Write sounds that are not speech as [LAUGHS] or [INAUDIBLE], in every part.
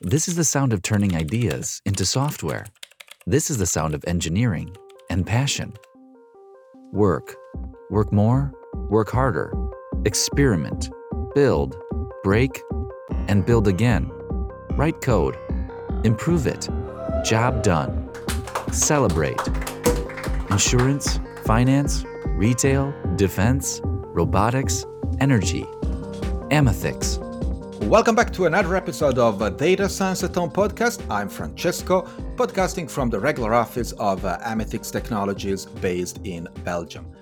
This is the sound of turning ideas into software. This is the sound of engineering and passion. Work. Work more, work harder. Experiment. Build. Break. And build again. Write code. Improve it. Job done. Celebrate. Insurance, finance, retail, defense, robotics, energy. Amethix. Welcome back to another episode of uh, Data Science at Home podcast. I'm Francesco, podcasting from the regular office of uh, Amethix Technologies based in Belgium.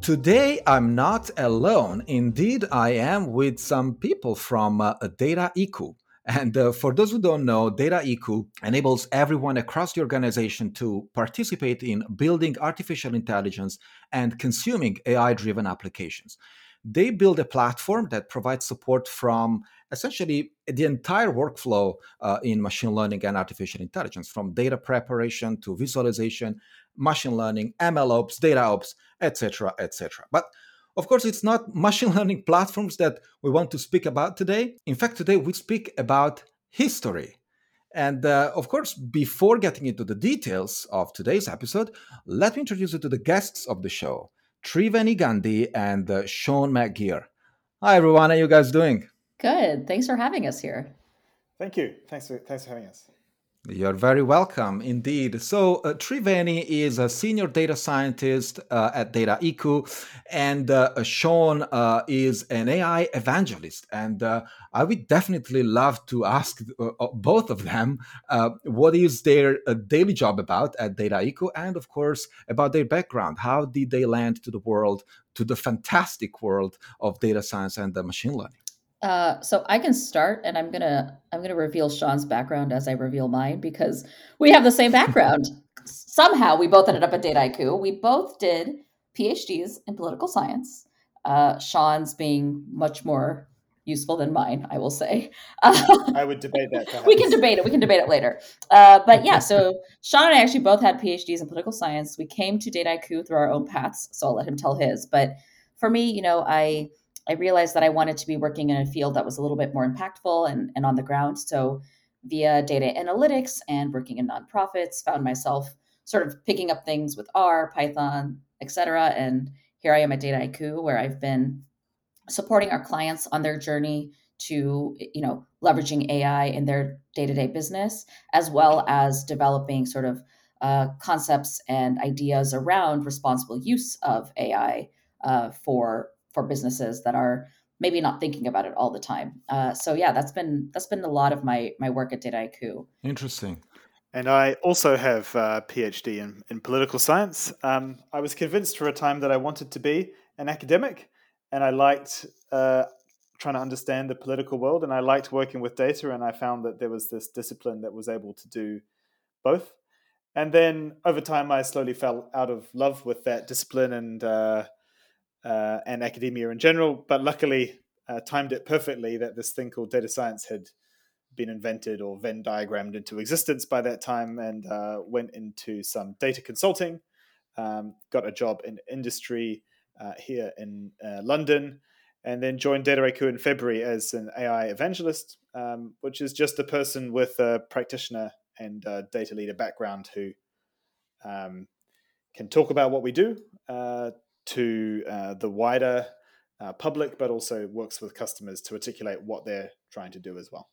Today, I'm not alone. Indeed, I am with some people from uh, Dataiku. And uh, for those who don't know, Data Dataiku enables everyone across the organization to participate in building artificial intelligence and consuming AI driven applications. They build a platform that provides support from essentially the entire workflow uh, in machine learning and artificial intelligence, from data preparation to visualization, machine learning, ML ops, data ops, etc., etc. But of course, it's not [LAUGHS] machine learning platforms that we want to speak about today. In fact, today we speak about history. And uh, of course, before getting into the details of today's episode, let me introduce you to the guests of the show, Triveni Gandhi and uh, Sean McGirr. Hi, everyone. How are you guys doing? Good. Thanks for having us here. Thank you. Thanks for, thanks for having us. You're very welcome indeed. So, uh, Triveni is a senior data scientist uh, at Dataiku, and uh, Sean uh, is an AI evangelist. And uh, I would definitely love to ask uh, both of them what is their daily job about at Data Dataiku, and of course, about their background. How did they land to the world, to the fantastic world of data science and machine learning? Uh, so I can start, and I'm gonna I'm gonna reveal Sean's background as I reveal mine because we have the same background. [LAUGHS] Somehow we both ended up at Dataiku. We both did PhDs in political science. Uh, Sean's being much more useful than mine, I will say. [LAUGHS] I would debate that. Perhaps. We can debate it. We can debate it later. Uh, but yeah, so Sean and I actually both had PhDs in political science. We came to Dataiku through our own paths, so I'll let him tell his. But for me, you know, I I realized that I wanted to be working in a field that was a little bit more impactful and, and on the ground. So, via data analytics and working in nonprofits, found myself sort of picking up things with R, Python, etc. And here I am at Dataiku, where I've been supporting our clients on their journey to, you know, leveraging AI in their day-to-day business, as well as developing sort of uh, concepts and ideas around responsible use of AI uh, for for businesses that are maybe not thinking about it all the time. Uh, so yeah, that's been that's been a lot of my my work at Dataiku. Interesting. And I also have a PhD in, in political science. Um, I was convinced for a time that I wanted to be an academic, and I liked uh, trying to understand the political world, and I liked working with data. And I found that there was this discipline that was able to do both. And then over time, I slowly fell out of love with that discipline and uh, uh, and academia in general. But luckily, uh, timed it perfectly that this thing called data science had been invented or Venn diagrammed into existence by that time, and uh, went into some data consulting. Um, got a job in industry uh, here in uh, London, and then joined Dataiku in February as an AI evangelist, um, which is just a person with a practitioner and data leader background who um, can talk about what we do, uh, to uh, the wider uh, public, but also works with customers to articulate what they're trying to do as well.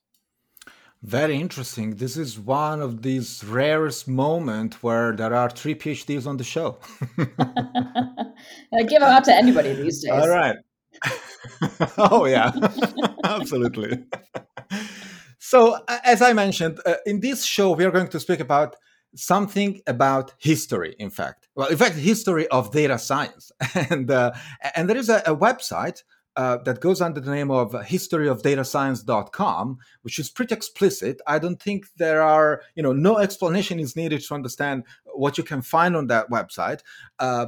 Very interesting. This is one of these rarest moments where there are three PhDs on the show. I give them out to anybody these days. All right. [LAUGHS] oh yeah, [LAUGHS] absolutely. [LAUGHS] So, as I mentioned, uh, in this show, we are going to speak about something about history in fact. Well in fact history of data science. [LAUGHS] And uh, and there is a, a website uh, that goes under the name of historyofdatascience.com which is pretty explicit. I don't think there are you know no explanation is needed to understand what you can find on that website. Uh,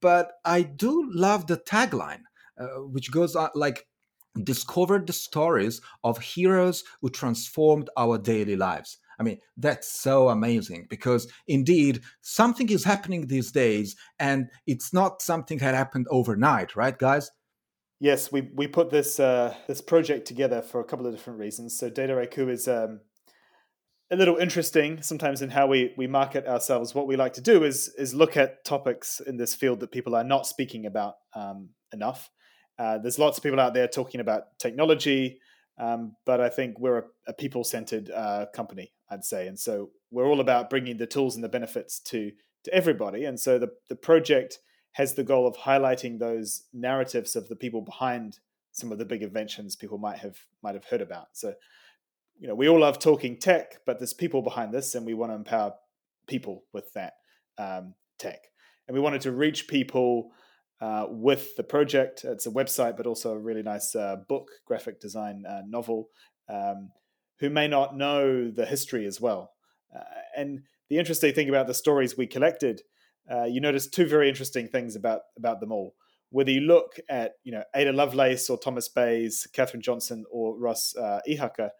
but i do love the tagline uh, which goes on like discovered the stories of heroes who transformed our daily lives I mean, that's so amazing because indeed something is happening these days and it's not something that happened overnight, right, guys? Yes, we, we put this uh, this project together for a couple of different reasons. So Data Dataiku is um, a little interesting sometimes in how we we market ourselves. What we like to do is is look at topics in this field that people are not speaking about um, enough. Uh, there's lots of people out there talking about technology, um, but I think we're a, a people centered uh, company, I'd say, and so we're all about bringing the tools and the benefits to to everybody. And so the the project has the goal of highlighting those narratives of the people behind some of the big inventions people might have might have heard about. So you know, we all love talking tech, but there's people behind this, and we want to empower people with that um, tech. And we wanted to reach people uh, with the project. It's a website, but also a really nice uh, book, graphic design uh, novel, um, who may not know the history as well. Uh, and the interesting thing about the stories we collected, uh, you notice two very interesting things about about them all. Whether you look at you know Ada Lovelace or Thomas Bayes, Katherine Johnson or Ross uh, Ihaka,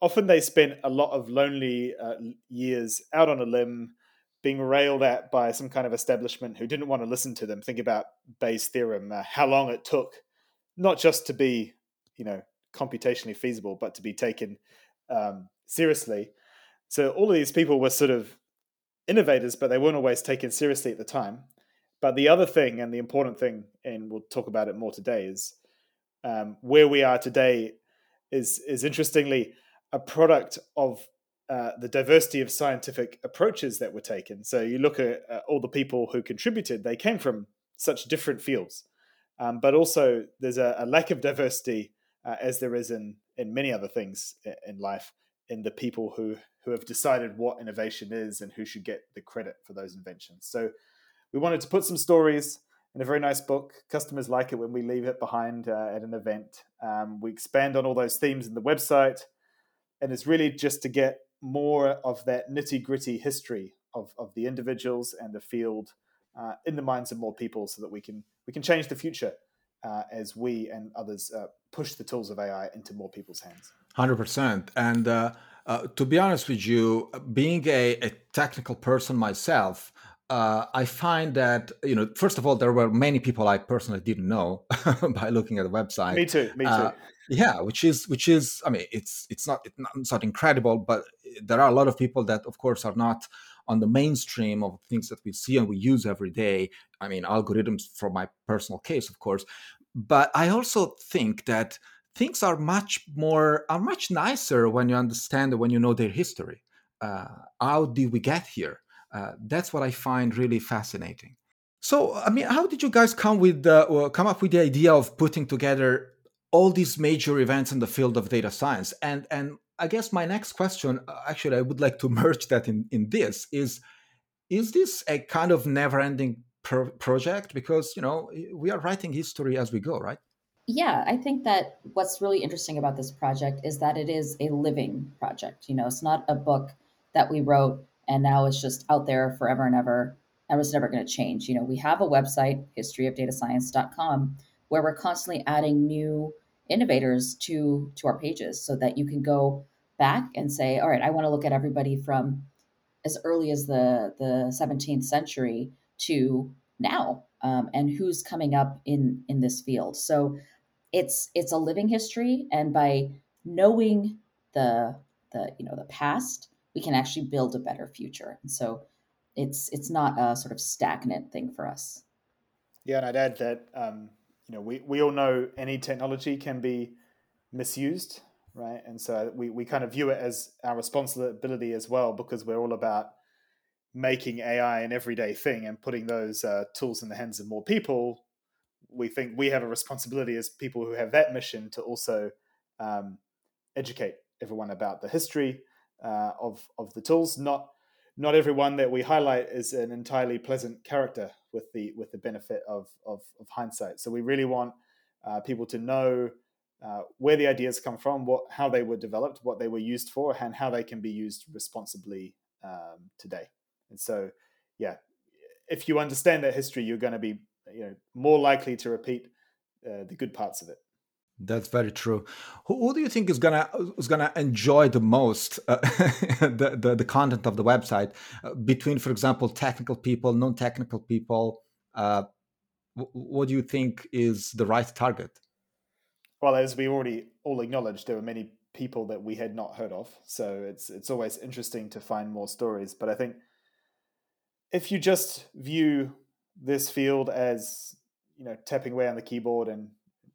often they spent a lot of lonely uh, years out on a limb being railed at by some kind of establishment who didn't want to listen to them think about bayes' theorem uh, how long it took not just to be you know computationally feasible but to be taken um, seriously so all of these people were sort of innovators but they weren't always taken seriously at the time but the other thing and the important thing and we'll talk about it more today is um, where we are today is is interestingly a product of uh, the diversity of scientific approaches that were taken. So you look at uh, all the people who contributed; they came from such different fields. Um, but also, there's a, a lack of diversity, uh, as there is in in many other things in life, in the people who who have decided what innovation is and who should get the credit for those inventions. So we wanted to put some stories in a very nice book. Customers like it when we leave it behind uh, at an event. Um, we expand on all those themes in the website and it's really just to get more of that nitty gritty history of, of the individuals and the field uh, in the minds of more people so that we can we can change the future uh, as we and others uh, push the tools of AI into more people's hands. 100%. And uh, uh, to be honest with you, being a, a technical person myself, uh, I find that you know, first of all, there were many people I personally didn't know [LAUGHS] by looking at the website. Me too. Me too. Uh, yeah, which is which is, I mean, it's it's not it's not incredible, but there are a lot of people that, of course, are not on the mainstream of things that we see and we use every day. I mean, algorithms for my personal case, of course, but I also think that things are much more are much nicer when you understand when you know their history. Uh, how did we get here? Uh, that's what I find really fascinating. So, I mean, how did you guys come with uh, come up with the idea of putting together all these major events in the field of data science? And and I guess my next question, uh, actually, I would like to [LAUGHS] merge that in in this is is this a kind of never-ending pro- project? Because you know we are writing history as we go, right? Yeah, I think that what's really interesting about this project is that it is a living project. You know, it's not a book that we wrote and now it's just out there forever and ever and it's never going to change you know we have a website historyofdatascience.com where we're constantly adding new innovators to to our pages so that you can go back and say all right i want to look at everybody from as early as the the 17th century to now um, and who's coming up in in this field so it's it's a living history and by knowing the the you know the past we can actually build a better future. And so it's it's not a sort of stagnant thing for us. Yeah, and I'd add that um, you know we, we all know any technology can be misused, right? And so we, we kind of view it as our responsibility as well because we're all about making AI an everyday thing and putting those uh, tools in the hands of more people. We think we have a responsibility as people who have that mission to also um, educate everyone about the history uh, of of the tools. Not not everyone that we highlight is an entirely pleasant character with the with the benefit of of, of hindsight. So we really want uh, people to know uh, where the ideas come from, what how they were developed, what they were used for, and how they can be used responsibly um, today. And so, yeah, if you understand that history, you're going to be you know more likely to repeat uh, the good parts of it. That's very true. Who, who, do you think is gonna is gonna enjoy the most uh, [LAUGHS] the, the, the content of the website uh, between, for example, technical people, non-technical people? Uh, what do you think is the right target? well, as we already all acknowledged, there were many people that we had not heard of. So it's it's always interesting to find more stories. But I think if you just view this field as you know tapping away on the keyboard and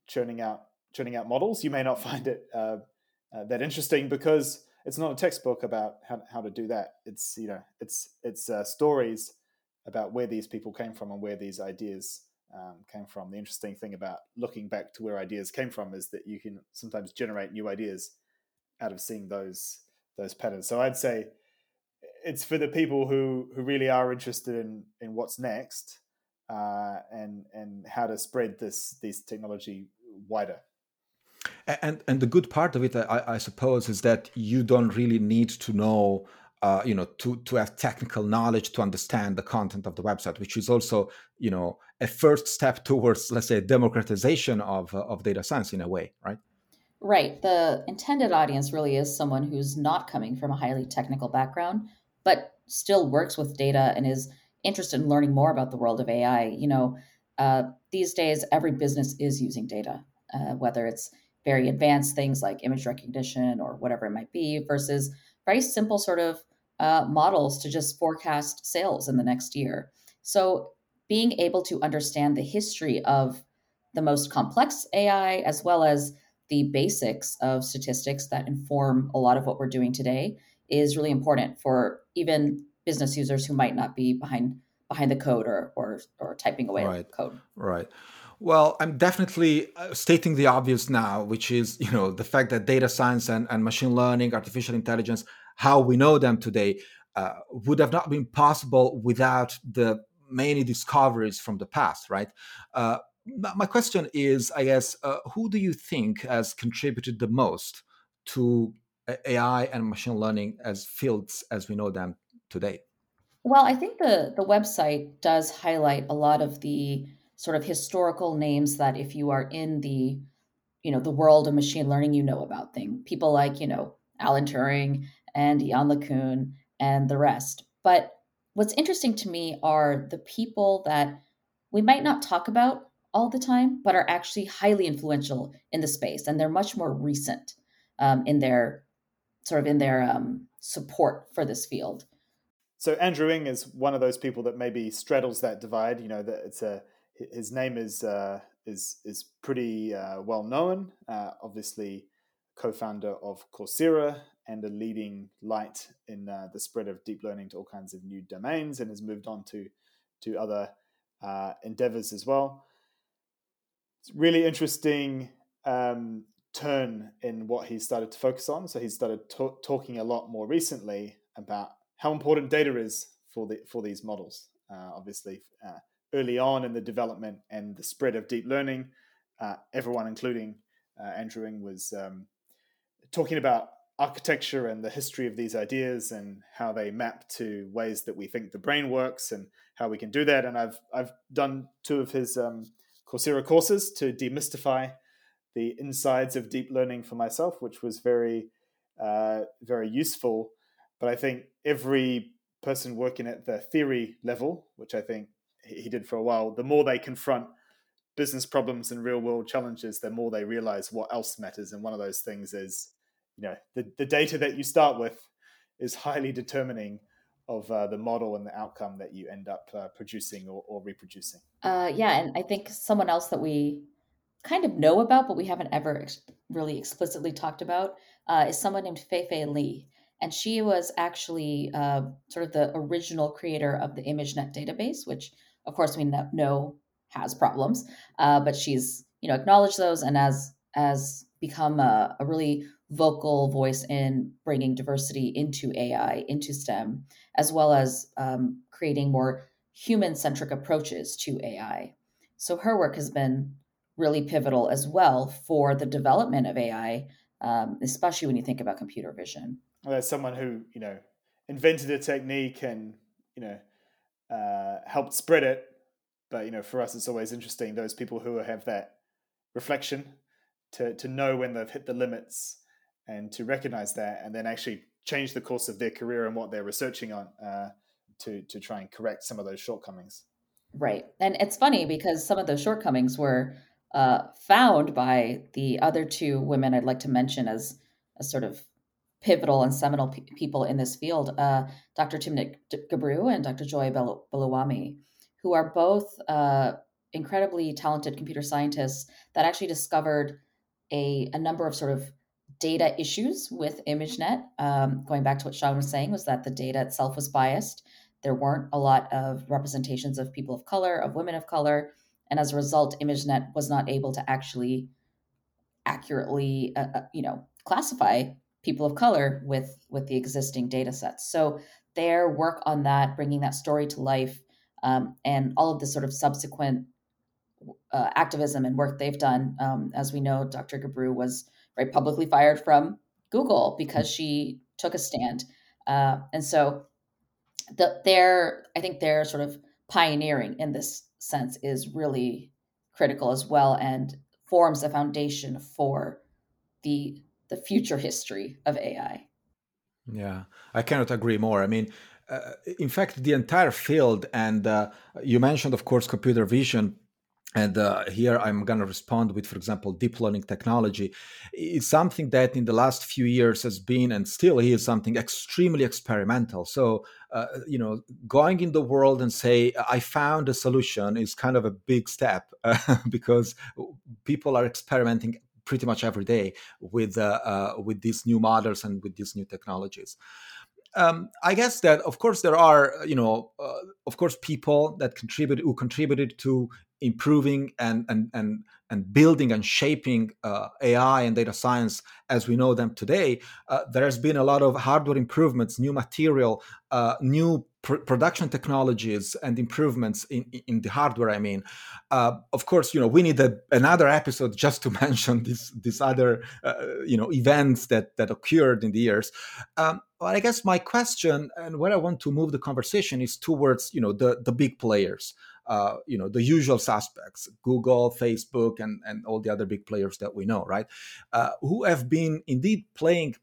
churning out churning out models, you may not [LAUGHS] find it uh, uh, that interesting because it's not a textbook about how, how to do that. It's you know it's it's uh, stories about where these people came from and where these ideas um, came from. The interesting thing about looking back to where ideas came from is that you can sometimes generate new ideas out of seeing those those patterns. So I'd say it's for the people who who really are interested in in what's next uh, and and how to spread this this technology wider. And and the good part of it, I, I suppose, is that you don't really need to know uh, you know to to have technical knowledge to understand the content of the website which is also you know a first step towards let's say democratization of uh, of data science in a way right? Right. The intended audience really is someone who's not coming from a highly technical background but still works with data and is interested in learning more about the world of ai you know uh, these days every business is using data uh, whether it's very advanced things like image recognition or whatever it might be versus very simple sort of uh, models to just forecast sales in the next year. So being able to understand the history of the most complex AI as well as the basics of statistics that inform a lot of what we're doing today is really important for even business users who might not be behind behind the code or or, or typing away right. code. Right. Well, I'm definitely uh, stating the obvious now, which is, you know, the fact that data science and, and machine learning, artificial intelligence how we know them today uh, would have not been possible without the many discoveries from the past, right? Uh, my question is, I guess, uh, who do you think has contributed the most to AI and machine learning as fields as we know them today? Well, I think the the website does highlight a lot of the sort of historical names that if you are in the you know the world of machine learning, you know about things. People like you know Alan Turing and Yann LeCun and the rest. But what's interesting to me are the people that we might not talk about all the time, but are actually highly influential in the space, and they're much more recent um, in their sort of in their um, support for this field. So Andrew Ng is one of those people that maybe straddles that divide. You know, that it's a his name is uh, is is pretty uh, well known. Uh, obviously, co-founder of Coursera and a leading light in uh, the spread of deep learning to all kinds of new domains, and has moved on to to other uh, endeavors as well. It's really interesting um, turn in what he started to focus on. So he started talking a lot more recently about how important data is for the for these models. Uh, obviously, early on in the development and the spread of deep learning, uh, everyone, including uh, Andrew Ng, was um, talking about architecture and the history of these ideas and how they map to ways that we think the brain works and how we can do that. And I've I've done two of his um, Coursera courses to demystify the insides of deep learning for myself, which was very uh, very useful. But I think every person working at the theory level, which I think he did for a while, the more they confront business problems and real world challenges, the more they realize what else matters. And one of those things is you know the, the data that you start with is highly determining of uh, the model and the outcome that you end up uh, producing or, or reproducing. Uh, yeah, and I think someone else that we kind of know about, but we haven't ever ex- really explicitly talked about, uh, is someone named Fei-Fei Li. And she was actually uh, sort of the original creator of the ImageNet database, which, of course, we know has problems, uh, but she's you know acknowledged those and has has become a, a really vocal voice in bringing diversity into AI, into STEM, as well as um, creating more human centric approaches to AI. So her work has been really pivotal as well for the development of AI, um, especially when you think about computer vision. Well, as someone who you know invented a technique and you know uh, helped spread it, but you know for us it's always interesting those people who have that reflection to to know when they've hit the limits and to recognize that and then actually change the course of their career and what they're researching on uh, to to try and correct some of those shortcomings. Right. And it's funny because some of those shortcomings were uh, found by the other two women I'd like to mention as, a sort of pivotal and seminal pe- people in this field, uh, Dr. Timnit Gebru and Dr. Joy Buolamwini, who are both uh, incredibly talented computer scientists that actually discovered a, a number of sort of data issues with ImageNet. Um, going back to what Sean was saying, was that the data itself was biased. There weren't a lot of representations of people of color, of women of color, and as a result, ImageNet was not able to actually accurately, uh, uh, you know, classify people of color with with the existing data sets. So their work on that, bringing that story to life, um, and all of the sort of subsequent uh, activism and work they've done. Um, as we know, Dr. Gebru was right publicly fired from Google because she took a stand, uh, and so the, their I think their sort of pioneering in this sense is really critical as well, and forms a foundation for the the future history of AI. Yeah, I cannot agree more. I mean, uh, in fact, the entire field, and uh, you mentioned, of course, computer vision. And uh, here I'm going to respond with, for example, deep learning technology. It's something that in the last few years has been and still is something extremely experimental. So, uh, you know, going in the world and say, I found a solution is kind of a big step [LAUGHS] because people are experimenting pretty much every day with uh, uh, with these new models and with these new technologies. Um, I guess that of course there are you know uh, of course people that contribute who contributed to improving and and and and building and shaping uh, AI and data science as we know them today, uh, there has been a lot of hardware improvements, new material, uh, new pr- production technologies, and improvements in, in the hardware. I mean, uh, of course, you know we need a, another episode [LAUGHS] just to mention these these other uh, you know events that that occurred in the years. Um, but I guess my question and where I want to move the conversation is towards you know the the big players uh, you know the usual suspects google facebook and, and all the other big players that we know right uh, who have been indeed playing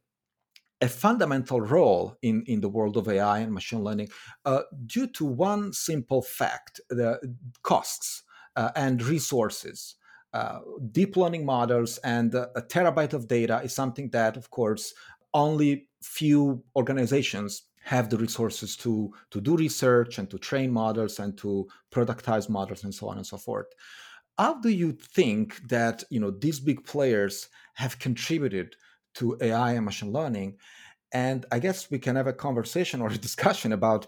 a fundamental role in, in the world of ai and machine learning uh, due to one simple fact the costs uh, and resources. Uh, deep learning models and a terabyte of data is something that of course only few organizations have the resources to to do research and to train models and to productize models and so on and so forth. How do you think that you know these big players have contributed to ai and machine learning and i guess we can have a conversation or a [LAUGHS] discussion about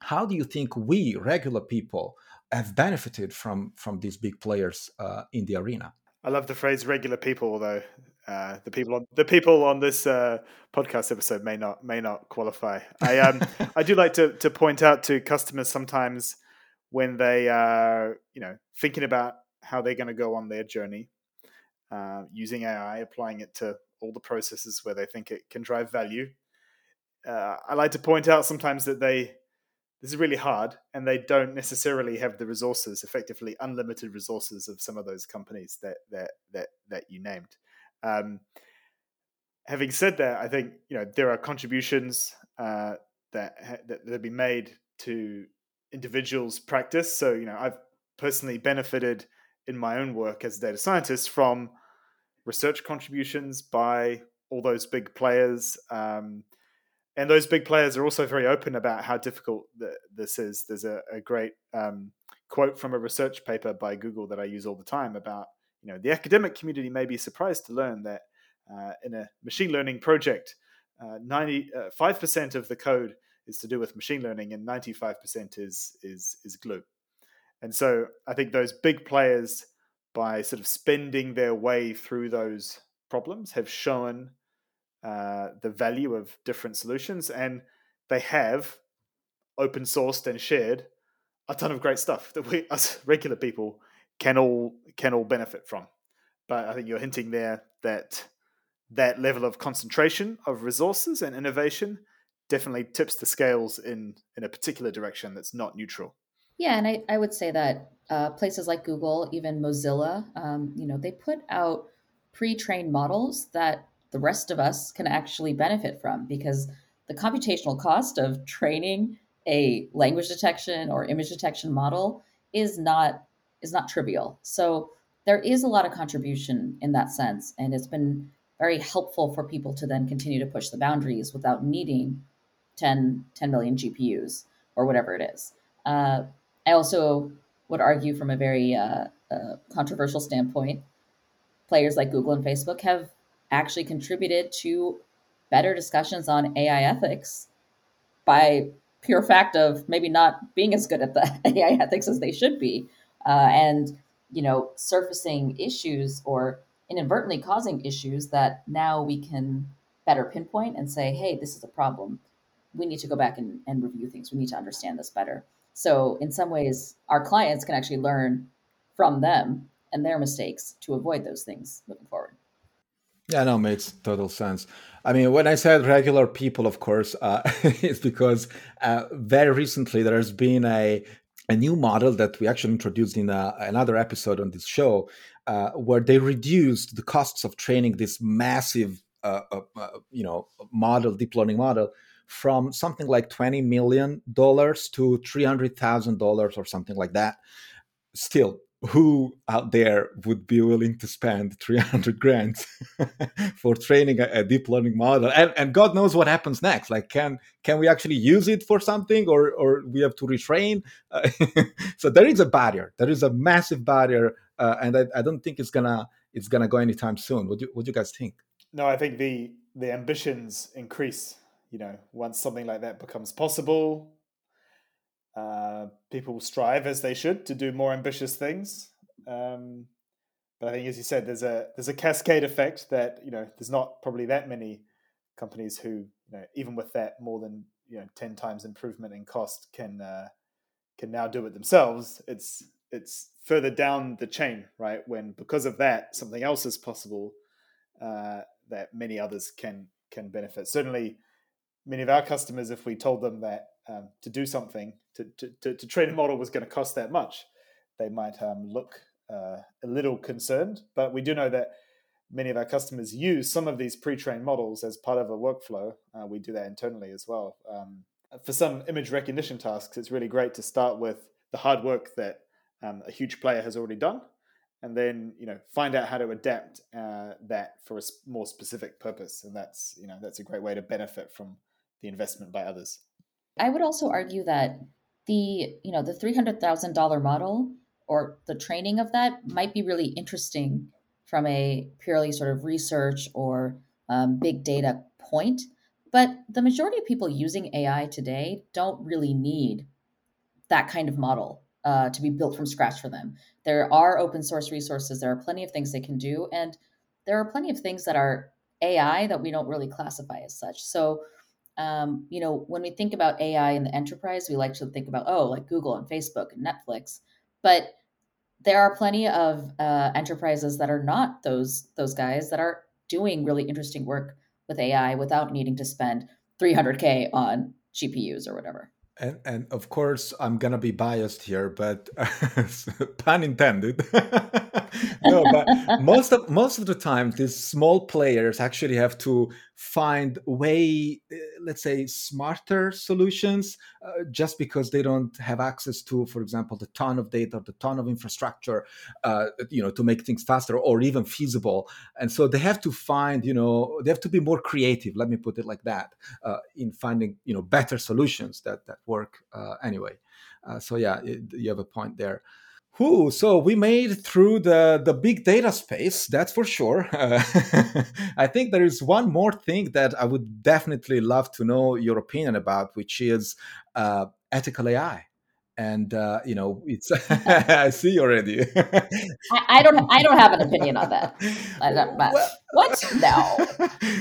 how do you think we regular people have benefited from from these big players uh, in the arena i love the phrase regular people though uh, the people on the people on this uh, podcast episode may not may not qualify. I um [LAUGHS] I do like to to point out to customers sometimes when they are you know thinking about how they're going to go on their journey uh, using AI, applying it to all the processes where they think it can drive value. Uh, I like to point out sometimes that they this is really hard and they don't necessarily have the resources effectively unlimited resources of some of those companies that that that that you named um, having said that, I think you know there are contributions uh, that ha- that have been made to individuals' practice. So you know, I've personally benefited in my own work as a data scientist from research contributions by all those big players. Um, and those big players are also very open about how difficult the, this is. There's a, a great um, quote from a research paper by Google that I use all the time about you know, the academic community may be surprised to learn that uh, in a machine learning project, uh, 95% uh, of the code is to do with machine learning and 95% is, is, is glue. And so I think those big players, by sort of spending their way through those problems, have shown uh, the value of different solutions. And they have open sourced and shared a ton of great stuff that we, [LAUGHS] us regular people, can all can all benefit from. But I think you're hinting there that that level of concentration of resources and innovation definitely tips the scales in in a particular direction that's not neutral. Yeah, and I, I would say that uh, places like Google, even Mozilla, um, you know, they put out pre-trained models that the rest of us can actually benefit from because the computational cost of training a language detection or image detection model is not is not trivial. So there is a lot of contribution in that sense, and it's been very helpful for people to then continue to push the boundaries without needing 10, 10 million GPUs or whatever it is. Uh, I also would argue from a very uh, uh, controversial standpoint, players like Google and Facebook have actually contributed to better discussions on AI ethics by pure fact of maybe not being as good at the [LAUGHS] AI ethics as they should be, uh, and you know surfacing issues or inadvertently causing issues that now we can better pinpoint and say, hey, this is a problem. We need to go back and, and review things. We need to understand this better. So, in some ways, our clients can actually learn from them and their mistakes to avoid those things moving forward. Yeah, no, makes total sense. I mean, when I said regular people, of course, uh, [LAUGHS] it's because uh, very recently there has been a a new model that we actually introduced in a, uh, another episode on this show, uh, where they reduced the costs of training this massive, uh, uh you know, model, deep learning model, from something like twenty million dollars to three hundred thousand dollars or something like that. Still, who out there would be willing to spend 300 [LAUGHS] grand [LAUGHS] for training a, a, deep learning model? And, and god knows what happens next. Like can can we actually use it for something or or we have to retrain? Uh, [LAUGHS] so there is a barrier. There is a massive barrier uh, and I, I, don't think it's gonna it's gonna go anytime soon. What do, what do you guys think? No i think the the ambitions increase you know once something like that becomes possible uh, people strive as they should to do more ambitious things. Um, but I think, as you said, there's a there's a cascade effect that you know there's not probably that many companies who you know even with that more than you know ten times improvement in cost can uh, can now do it themselves. It's it's further down the chain, right? When because of that something else is possible uh, that many others can can benefit. Certainly, many of our customers, if we told them that um, to do something to, to, to, to, train a model was going to cost that much, they might um, look uh, a little concerned. But we do know that many of our customers use some of these pre-trained models as part of a workflow. Uh, we do that internally as well. Um, for some image recognition tasks, it's really great to start with the hard work that um, a huge player has already done, and then you know find out how to adapt uh, that for a more specific purpose. And that's you know that's a great way to benefit from the investment by others. I would also argue that the you know the three hundred thousand dollar model or the training of that might be really interesting from a purely sort of research or um, big data point. But the majority of people using AI today don't really need that kind of model uh, to be built from scratch for them. There are open source resources. There are plenty of things they can do, and there are plenty of things that are AI that we don't really classify as such. So um, you know, when we think about AI in the enterprise, we like to think about, oh, like Google and Facebook and Netflix. But there are plenty of uh, enterprises that are not those those guys that are doing really interesting work with AI without needing to spend 300k on GPUs or whatever. And, and of course, I'm gonna be biased here, but [LAUGHS] pun intended. [LAUGHS] no, but most of most of the time, these small players actually have to find way, eh, let's say, smarter solutions, uh, just because they don't have access to, for example, the ton of data, the ton of infrastructure, uh, you know, to make things faster or even feasible. And so they have to find, you know, they have to be more creative. Let me put it like that, uh, in finding, you know, better solutions that that work uh, anyway. Uh, so yeah, it, you have a point there. Whew, so we made through the, the big data space, that's for sure. [LAUGHS] Uh, I think there is one more thing that I would definitely love to know your opinion about, which is uh, ethical AI and uh, you know it's [LAUGHS] [LAUGHS] i see already. I, I, don't i don't have an opinion on that. [LAUGHS] Well, what? No.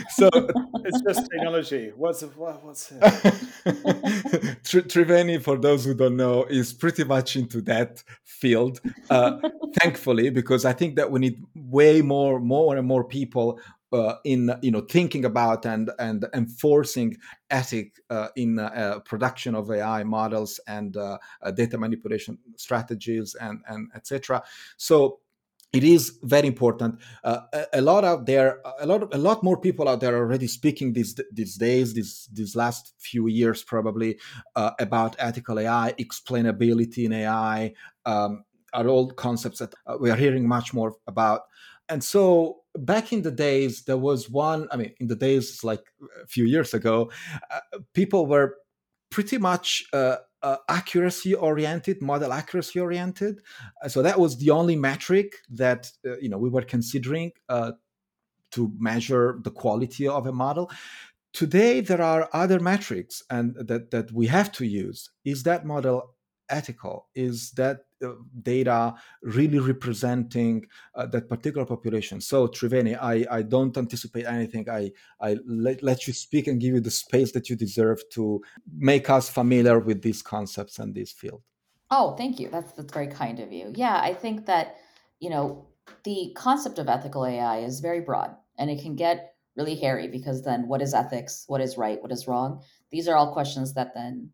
So it's just technology. What's what, what's it? triveni for those who don't know is pretty much into that field uh, thankfully because i think that we need way more more and more people uh, in you know thinking about and and enforcing ethic uh, in uh, production of AI models and uh, uh, data manipulation strategies and and etc. So it is very important. Uh, a, a, lot out there, a lot, a lot more people out there already speaking these these days, these these last few years, probably uh, about ethical AI, explainability in AI. Um, are all concepts that uh, we are hearing much more about. And so back in the days, there was one, I mean, in the days like a few years ago, uh, people were pretty much uh, uh, accuracy oriented, model accuracy oriented. Uh, so that was the only metric that uh, you know we were considering uh, to measure the quality of a model. Today there are other metrics and that that we have to use. Is that model ethical? Is that uh, data really representing uh, that particular population? So, Triveni, I, I don't anticipate anything. I, I let, let you speak and give you the space that you deserve to make us familiar with these concepts and this field. Oh, thank you. That's that's very kind of you. Yeah, I think that you know the concept of ethical AI is very broad, and it can get really hairy because then what is ethics? What is right? What is wrong? These are all questions that then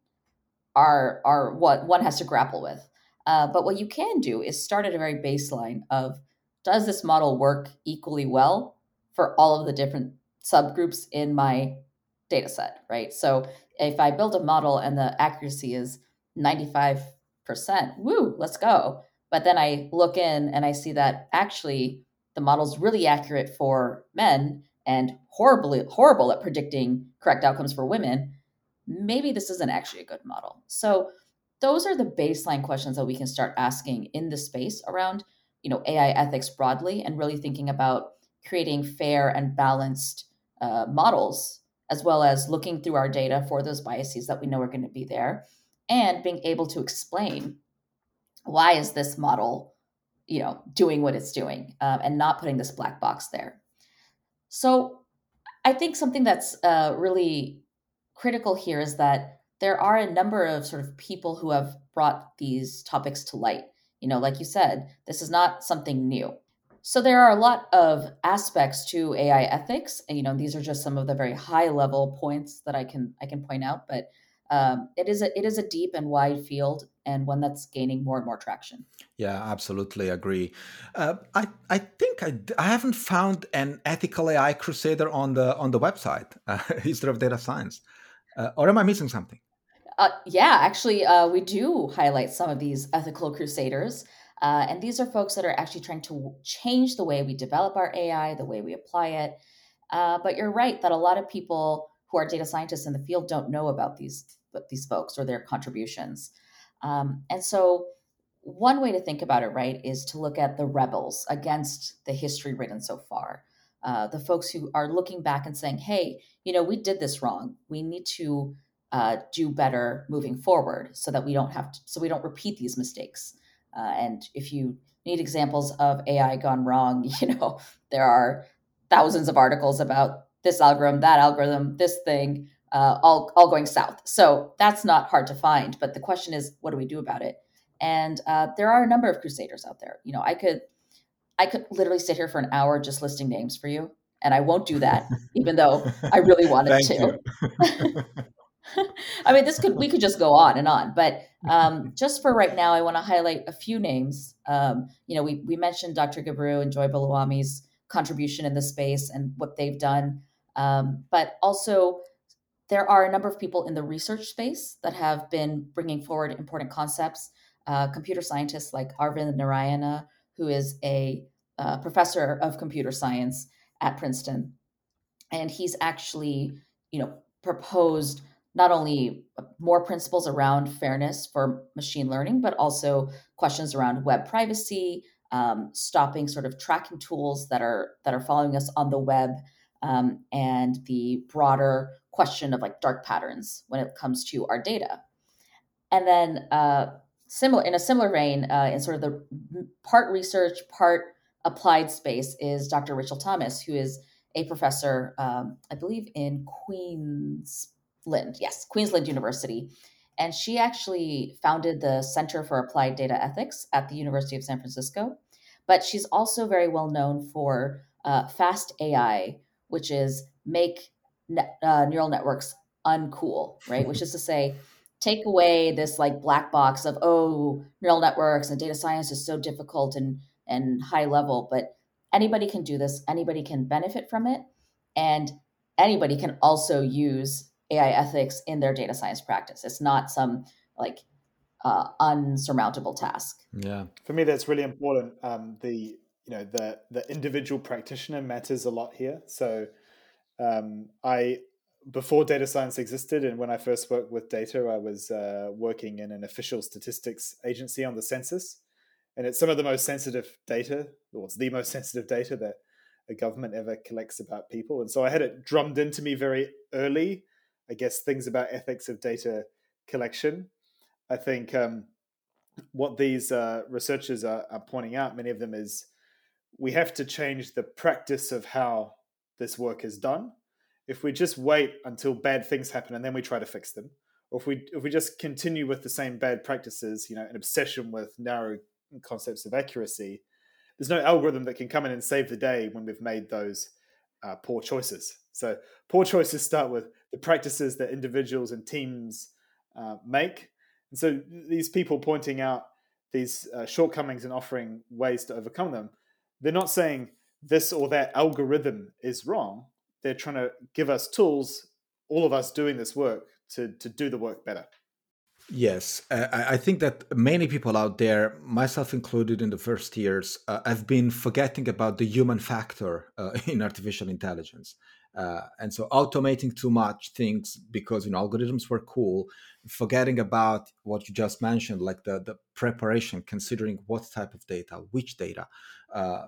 are are what one has to grapple with. Uh, but what you can do is start at a very baseline of does this model work equally well for all of the different subgroups in my data set, right? So if I build a model and the accuracy is 95%, woo, let's go. But then I look in and I see that actually the model's really accurate for men and horribly horrible at predicting correct outcomes for women maybe this isn't actually a good model. So those are the baseline questions that we can start asking in the space around, you know, AI ethics broadly and really thinking about creating fair and balanced uh, models as well as looking through our data for those biases that we know are going to be there and being able to explain why is this model you know doing what it's doing um, and not putting this black box there so i think something that's uh, really critical here is that there are a number of sort of people who have brought these topics to light. You know, like you said, this is not something new. So there are a lot of aspects to AI ethics, and you know, these are just some of the very high level points that I can I can point out. But um, it is a it is a deep and wide field, and one that's gaining more and more traction. Yeah, absolutely agree. Uh, I I think I, I haven't found an ethical AI crusader on the on the website, uh, [LAUGHS] History of Data Science. Uh, or am I missing something? Uh, yeah, actually, uh, we do highlight some of these ethical crusaders. Uh, and these are folks that are actually trying to change the way we develop our AI, the way we apply it. Uh, but you're right that a lot of people who are data scientists in the field don't know about these these folks or their contributions. Um, and so, one way to think about it, right, is to look at the rebels against the history written so far. Uh, the folks who are looking back and saying, hey, you know, we did this wrong. We need to uh, do better moving forward so that we don't have to, so we don't repeat these mistakes. Uh, and if you need examples of AI gone wrong, [LAUGHS] you know, there are thousands of articles about this algorithm, that algorithm, this thing, uh, all, all going south. So that's not hard to find. But the question is, what do we do about it? And uh, there are a number of crusaders out there. You know, I could I could literally sit here for an hour just listing names for you, and I won't do that, [LAUGHS] even though I really wanted to. [LAUGHS] [LAUGHS] I mean, this could we could just go on and on, but um, just for right now, I want to highlight a few names. Um, you know, we we mentioned Dr. Gebru and Joy Buolamwini's contribution in the space and what they've done, um, but also there are a number of people in the research space that have been bringing forward important concepts. Uh, computer scientists like Arvind Narayanan, who is a uh, professor of computer science at Princeton, and he's actually, you know, proposed not only more principles around fairness for machine learning, but also questions around web privacy, um, stopping sort of tracking tools that are that are following us on the web, um, and the broader question of like dark patterns when it comes to our data. And then, uh, similar in a similar vein, uh, in sort of the part research, part applied space is Dr. Rachel Thomas, who is a professor, um, I believe, in Queensland. Yes, Queensland University. And she actually founded the Center for Applied Data Ethics at the University of San Francisco. But she's also very well known for uh, fast AI, which is make ne- uh, neural networks uncool, right? which is to say, take away this like black box of, oh, neural networks and data science is so difficult and and high level, but anybody can do this. Anybody can benefit from it. And anybody can also use AI ethics in their data science practice. It's not some like uh, unsurmountable task. Yeah, for me, that's really important. Um, the you know the the individual practitioner matters a lot here. So um, I before data science existed and when I first worked with data, I was uh, working in an official statistics agency on the census. And it's some of the most sensitive data, or it's the most sensitive data that a government ever collects about people. And so I had it drummed into me very early, I guess, things about ethics of data collection. I think um, what these uh, researchers are, are pointing out, many of them, is we have to change the practice of how this work is done if we just wait until bad things happen and then we try to fix them, or if we if we just continue with the same bad practices, you know, an obsession with narrow concepts of accuracy, there's no algorithm that can come in and save the day when we've made those uh, poor choices. So poor choices start with the practices that individuals and teams uh, make, and so these people pointing out these uh, shortcomings and offering ways to overcome them, they're not saying this or that algorithm is wrong they're trying to give us tools, all of us doing this work, to to do the work better. Yes, I think that many people out there, myself included in the first years, uh, have been forgetting about the human factor uh, [LAUGHS] in artificial intelligence. Uh, and so automating too much things because you know algorithms were cool forgetting about what you just mentioned like the, the preparation considering what type of data which data uh,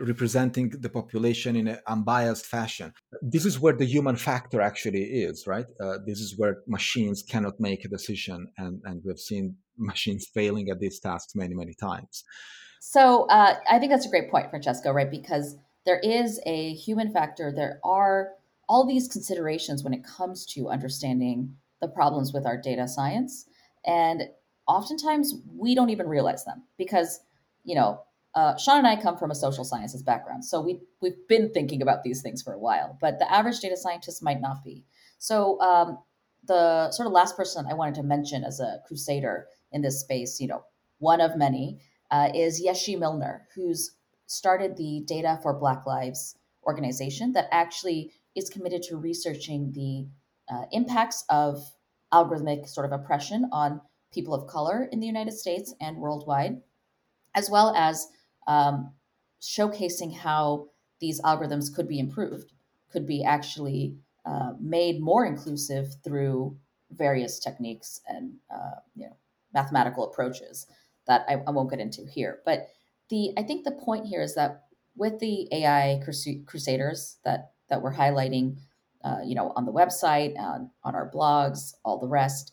representing the population in an unbiased fashion. This is where the human factor actually is right? Uh, this is where machines cannot make a decision and and we've seen [LAUGHS] machines failing at these tasks many many times. So uh, i think that's a great point francesco right? Because there is a human factor. There are all these considerations when it comes to understanding the problems with our data science. And oftentimes we don't even realize them because, you know, uh, Sean and I come from a social sciences background. So we, we've been thinking about these things for a while, but the average data scientist might not be. So um, the sort of last person I wanted to mention as a crusader in this space, you know, one of many, uh, is Yeshi Milner, who's started the Data for Black Lives organization that actually is committed to researching the uh, impacts of algorithmic sort of oppression on people of color in the United States and worldwide, as well as um, showcasing how these algorithms could be improved, could be actually uh, made more inclusive through various techniques and uh, you know mathematical approaches that I, I won't get into here. But the I think the point here is that with the AI crusaders that that we're highlighting, uh, you know, on the website, on, on our blogs, all the rest,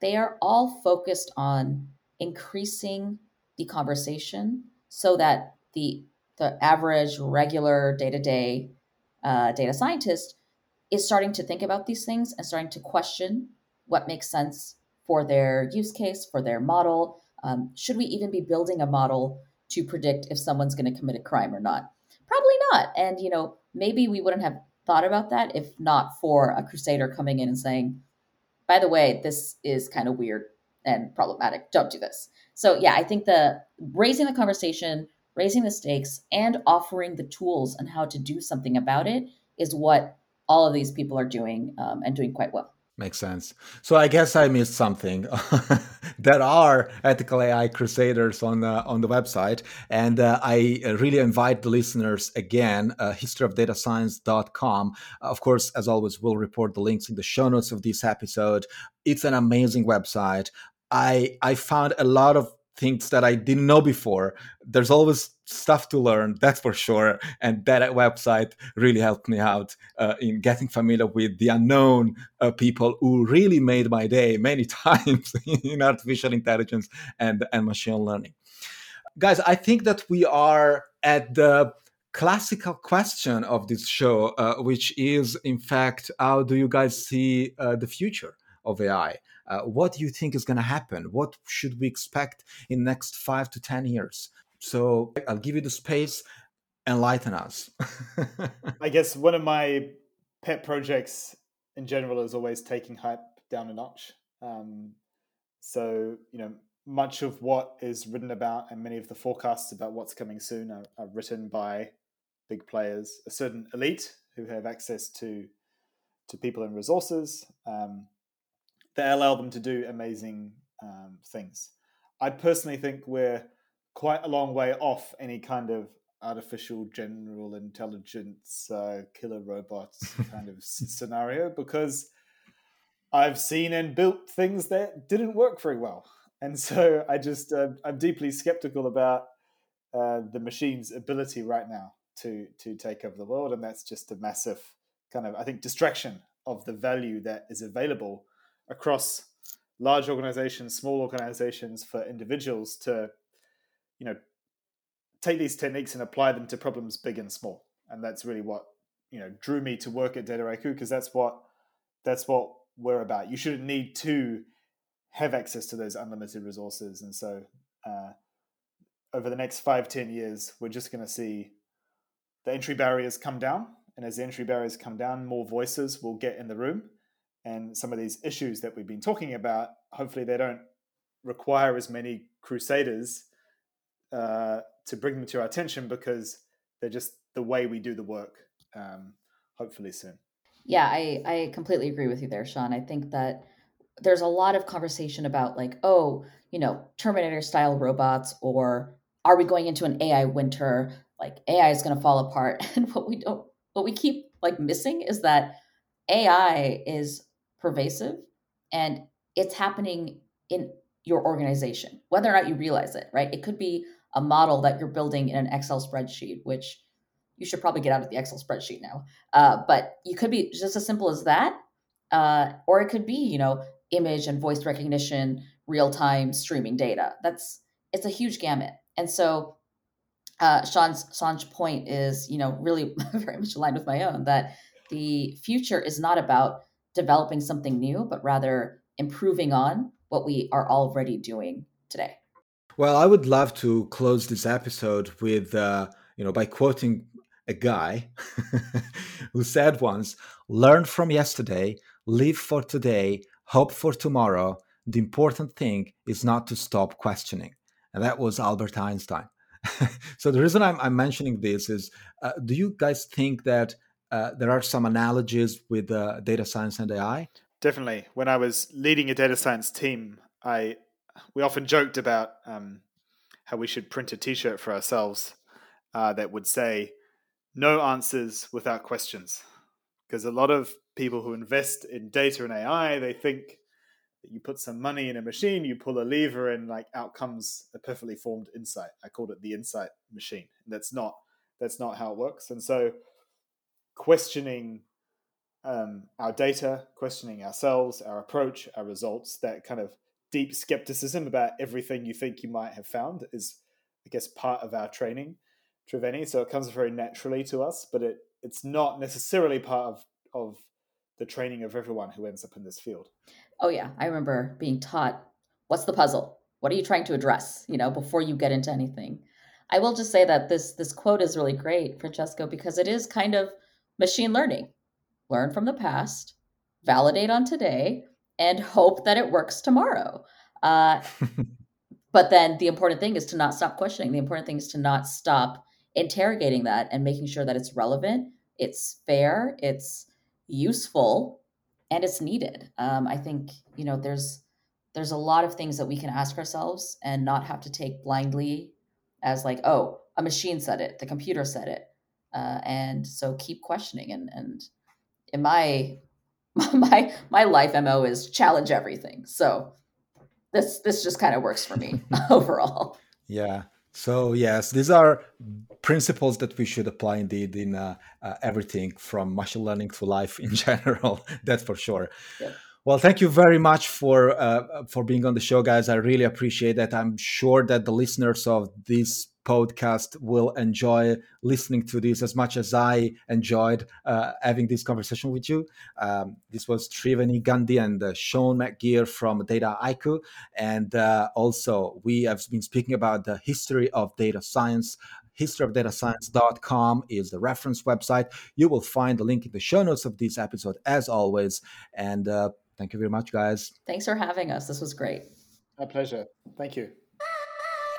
they are all focused on increasing the conversation so that the the average regular day to day data scientist is starting to think about these things and starting to question what makes sense for their use case, for their model. Um, should we even be building a model to predict if someone's going to commit a crime or not? Probably not. And, you know, maybe we wouldn't have thought about that if not for a crusader coming in and saying, by the way, this is kind of weird and problematic. Don't do this. So, yeah, I think the raising the conversation, raising the stakes, and offering the tools on how to do something about it is what all of these people are doing um, and doing quite well. Makes sense. So I guess I missed something. [LAUGHS] there are ethical AI crusaders on on the website, and uh, I really invite the listeners again. Uh, historyofdatascience.com. Of course, as always, we'll report the links in the show notes of this episode. It's an amazing website. I I found a lot of things that I didn't know before. There's always stuff to learn, that's for sure. And that website really helped me out uh, in getting familiar with the unknown uh, people who really made my day many [LAUGHS] times in artificial intelligence and, and machine learning. Guys, I think that we are at the classical question of this show, uh, which is, in fact, how do you guys see uh, the future of AI? Uh, what do you think is going to happen? What should we expect in next five to 10 years? So I'll give you the space, enlighten us. [LAUGHS] I guess one of my pet projects in general is always taking hype down a notch. Um, so, you know, much of what is written about and many of the forecasts about what's coming soon are, are written by big players, a certain elite who have access to to people and resources. Um, that allow them to do amazing um, things. I personally think we're quite a long way off any kind of artificial general intelligence uh, killer robots [LAUGHS] kind of scenario because I've seen and built things that didn't work very well, and so I just uh, I'm deeply skeptical about uh, the machine's ability right now to to take over the world, and that's just a massive kind of I think distraction of the value that is available across large organizations, small organizations, for individuals to you know take these techniques and apply them to problems big and small, and that's really what you know drew me to work at Dataiku because that's what that's what we're about. You shouldn't need to have access to those unlimited resources, and so. Uh, over the next five, ten years, we're just going to see the entry barriers come down. And as the entry barriers come down, more voices will get in the room. And some of these issues that we've been talking about, hopefully, they don't require as many crusaders uh, to bring them to our attention because they're just the way we do the work, um, hopefully, soon. Yeah, I, I completely agree with you there, Sean. I think that there's a lot of conversation about, like, oh, you know, Terminator style robots, or are we going into an AI winter? like AI is going to fall apart. [LAUGHS] And what we don't, what we keep like missing is that AI is pervasive and it's happening in your organization, whether or not you realize it, right? It could be a model that you're building in an Excel spreadsheet, which you should probably get out of the Excel spreadsheet now. Uh, but you could be just as simple as that. Uh, or it could be, you know, image and voice recognition, real time streaming data. That's, it's a huge gamut. And so uh, Sean's Sean's point is, you know, really [LAUGHS] very much aligned with my own that the future is not about developing something new, but rather improving on what we are already doing today. Well, I would love to close this episode with, uh, you know, by quoting a guy [LAUGHS] who said once, "Learn from yesterday, live for today, hope for tomorrow. The important thing is not to stop questioning." And that was Albert Einstein. [LAUGHS] so the reason I'm, I'm mentioning this is, uh, do you guys think that uh, there are some analogies with uh, data science and AI? Definitely. When I was leading a data science team, I we often joked about um, how we should print a T-shirt for ourselves uh, that would say "No answers without questions," because a lot of people who invest in data and AI they think that you put some money in a machine, you pull a lever, and like out comes a perfectly formed insight. I called it the insight machine. And That's not that's not how it works. And so, questioning um, our data, questioning ourselves, our approach, our results, that kind of deep skepticism about everything you think you might have found is, I guess, part of our training, Triveni. So it comes very naturally to us, but it it's not necessarily part of of the training of everyone who ends up in this field. Oh yeah, I remember being taught what's the puzzle? What are you trying to address, you know, before you get into anything. I will just say that this this quote is really great, Francesco, because it is kind of machine learning. Learn from the past, validate on today, and hope that it works tomorrow. Uh, [LAUGHS] but then the important thing is to not stop questioning. The important thing is to not stop interrogating that and making sure that it's relevant, it's fair, it's useful, and it's needed. Um, I think you know there's there's a lot of things that we can ask ourselves and not have to take blindly as like oh a machine said it, the computer said it, uh, and so keep questioning and and in my [LAUGHS] my my life mo is challenge everything. So this this just kind of works for me [LAUGHS] [LAUGHS] overall. Yeah. So yes, these are principles that we should apply indeed in uh, uh, everything from machine learning to life in general. That's for sure. Well, thank you very much for uh, for being on the show, guys. I really appreciate that. I'm sure that the listeners of this podcast will enjoy listening to this as much as I enjoyed uh, having this conversation with you. Um, this was Triveni Gandhi and uh, Sean McGirr from Data Dataiku. And uh, also, we have been speaking about the history of data science. Historyofdatascience.com is the reference website. You will find the link in the show notes of this episode, as always. And uh, thank you very much, guys. Thanks for having us. This was great. My pleasure. Thank you.